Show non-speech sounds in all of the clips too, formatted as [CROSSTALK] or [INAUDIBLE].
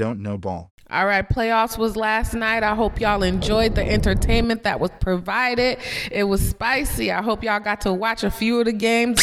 Don't know ball. All right, playoffs was last night. I hope y'all enjoyed the entertainment that was provided. It was spicy. I hope y'all got to watch a few of the games.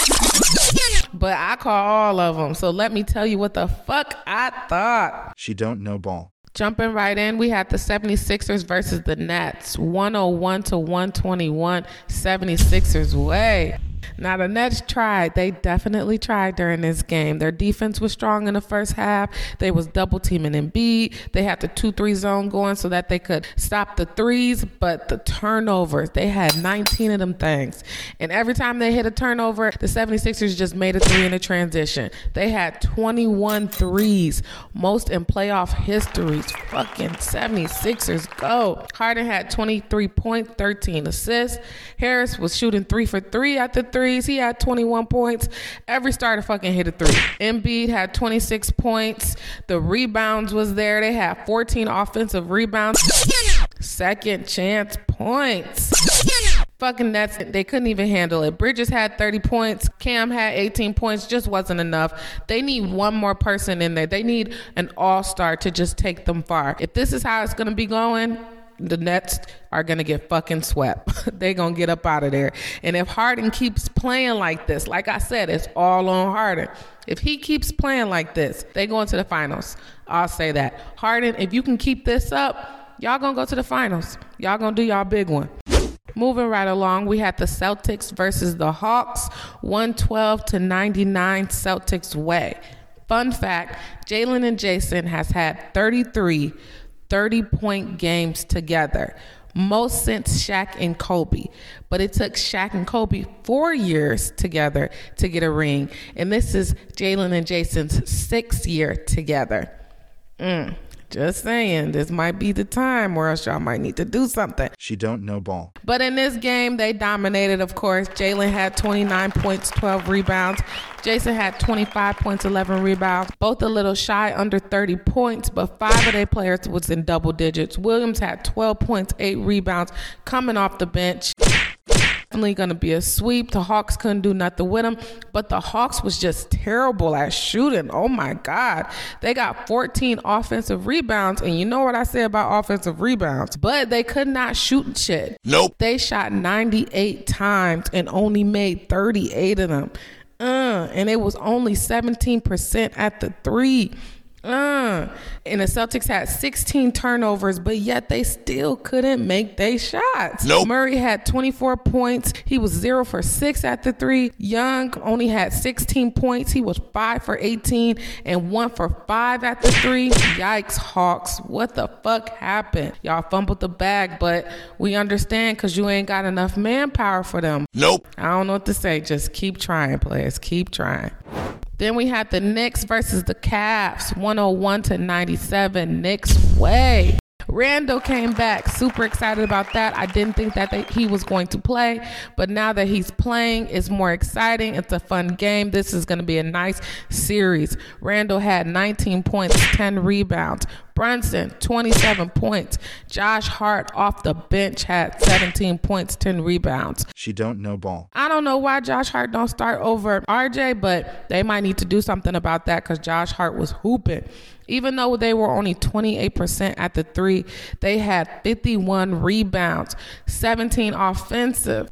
But I call all of them. So let me tell you what the fuck I thought. She don't know ball. Jumping right in, we had the 76ers versus the Nets. 101 to 121. 76ers way. Now the Nets tried. They definitely tried during this game. Their defense was strong in the first half. They was double teaming Embiid. They had the two three zone going so that they could stop the threes, but the turnovers, they had 19 of them things. And every time they hit a turnover, the 76ers just made a three in a transition. They had 21 threes, most in playoff histories. Fucking 76ers go. Harden had 23 points, 13 assists. Harris was shooting three for three at the threes. He had 21 points. Every starter fucking hit a three. [LAUGHS] Embiid had 26 points. The rebounds was there. They had 14 offensive rebounds. Second chance points. Fucking Nets, they couldn't even handle it. Bridges had 30 points. Cam had 18 points. Just wasn't enough. They need one more person in there. They need an all star to just take them far. If this is how it's going to be going, the Nets are going to get fucking swept. [LAUGHS] They're going to get up out of there. And if Harden keeps playing like this, like I said, it's all on Harden. If he keeps playing like this, they go into the finals. I'll say that. Harden, if you can keep this up, y'all going to go to the finals. Y'all going to do y'all big one. Moving right along, we had the Celtics versus the Hawks, 112 to 99 Celtics way. Fun fact, Jaylen and Jayson has had 33 30 point games together, most since Shaq and Kobe. But it took Shaq and Kobe four years together to get a ring. And this is Jaylen and Jayson's sixth year together. Mm. Just saying, this might be the time or else y'all might need to do something. She don't know ball. But in this game, they dominated, of course. Jaylen had 29 points, 12 rebounds. Jayson had 25 points, 11 rebounds. Both a little shy under 30 points, but five of their players was in double digits. Williams had 12 points, 8 rebounds coming off the bench definitely going to be a sweep. The Hawks couldn't do nothing with them, but the Hawks was just terrible at shooting. Oh my God. They got 14 offensive rebounds, and you know what I say about offensive rebounds, but they could not shoot shit. Nope. They shot 98 times and only made 38 of them. Uh, and it was only 17% at the three. Uh, and the Celtics had 16 turnovers, but yet they still couldn't make their shots. Nope. Murray had 24 points. He was zero for six at the three. Young only had 16 points. He was five for 18 and one for five at the three. Yikes, Hawks. What the fuck happened? Y'all fumbled the bag, but we understand because you ain't got enough manpower for them. Nope. I don't know what to say. Just keep trying, players. Keep trying. Then we had the Knicks versus the Cavs, 101 to 97. Knicks way. Randle came back, super excited about that. I didn't think that they, he was going to play, but now that he's playing, it's more exciting. It's a fun game. This is going to be a nice series. Randle had 19 points, 10 rebounds. Brunson, 27 points. Josh Hart off the bench had 17 points, 10 rebounds. She don't know ball. I don't know why Josh Hart don't start over RJ, but they might need to do something about that because Josh Hart was hooping. Even though they were only 28% at the three, they had 51 rebounds, 17 offensive.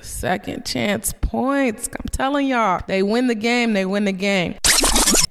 Second chance points. I'm telling y'all, they win the game, they win the game.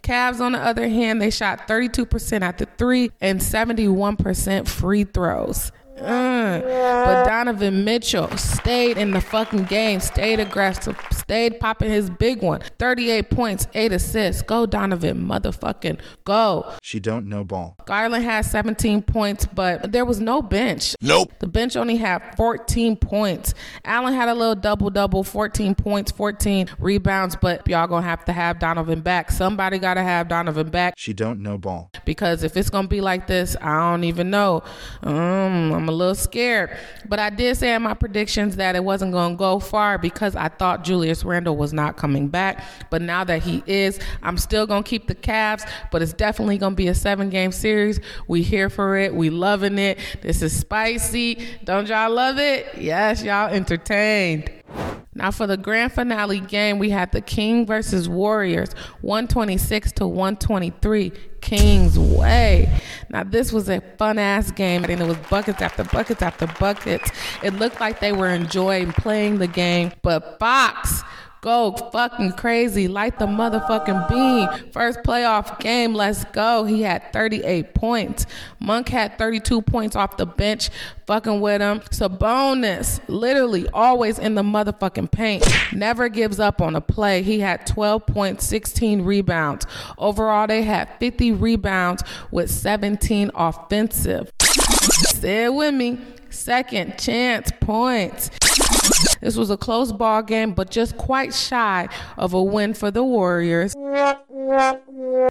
Cavs, on the other hand, they shot 32% at the three and 71% free throws. Uh, but Donovan Mitchell stayed in the fucking game, stayed aggressive, stayed popping his big one. 38 points, 8 assists. Go Donovan, motherfucking go. She don't know ball. Garland had 17 points, but there was no bench. Nope. The bench only had 14 points. Allen had a little double double, 14 points, 14 rebounds, but y'all gonna have to have Donovan back. Somebody gotta have Donovan back She don't know ball. because if it's gonna be like this, I don't even know. Um, I'm a little scared, but I did say in my predictions that it wasn't gonna go far because I thought Julius Randle was not coming back. But now that he is, I'm still gonna keep the Cavs, but it's definitely gonna be a seven game series. We here for it. We loving it. This is spicy. Don't y'all love it? Yes, y'all entertained. Now for the grand finale game, we had the King versus Warriors, 126 to 123. Kings way. Now this was a fun ass game and it was buckets after buckets after buckets. It looked like they were enjoying playing the game, but Fox Go fucking crazy. Light the motherfucking beam. First playoff game. Let's go. He had 38 points. Monk had 32 points off the bench. Fucking with him. Sabonis, literally always in the motherfucking paint. Never gives up on a play. He had 12 points, 16 rebounds. Overall, they had 50 rebounds with 17 offensive. It with me. Second chance points. This was a close ball game, but just quite shy of a win for the Warriors.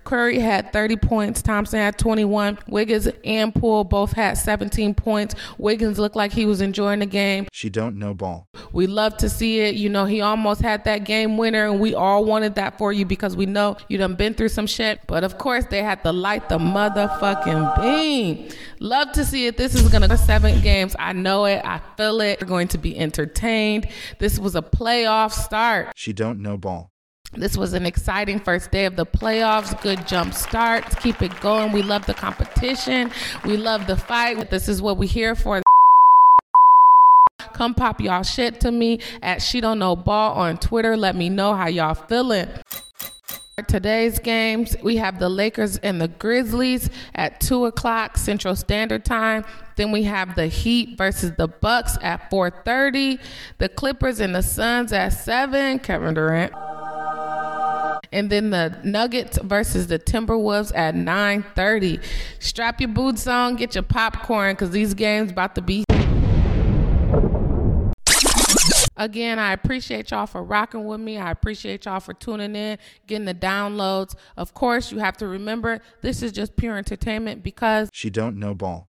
Curry had 30 points. Thompson had 21. Wiggins and Poole both had 17 points. Wiggins looked like he was enjoying the game. She don't know ball. We love to see it. You know, he almost had that game winner, and we all wanted that for you because we know you done been through some shit. But of course, they had to light the motherfucking beam. Love to see it. This is gonna go seven games. I know it. I feel it. We're going to be entertained. This was a playoff start. She don't know ball. This was an exciting first day of the playoffs. Good jump start. Keep it going. We love the competition. We love the fight. This is what we're here for. Come pop y'all shit to me at She Don't Know Ball on Twitter. Let me know how y'all feeling. Today's games, we have the Lakers and the Grizzlies at two o'clock Central Standard Time. Then we have the Heat versus the Bucks at 4:30. The Clippers and the Suns at seven. Kevin Durant. And then the Nuggets versus the Timberwolves at 9:30. Strap your boots on, get your popcorn, cause these games about to be Again, I appreciate y'all for rocking with me. I appreciate y'all for tuning in, getting the downloads. Of course, you have to remember this is just pure entertainment because She don't know ball.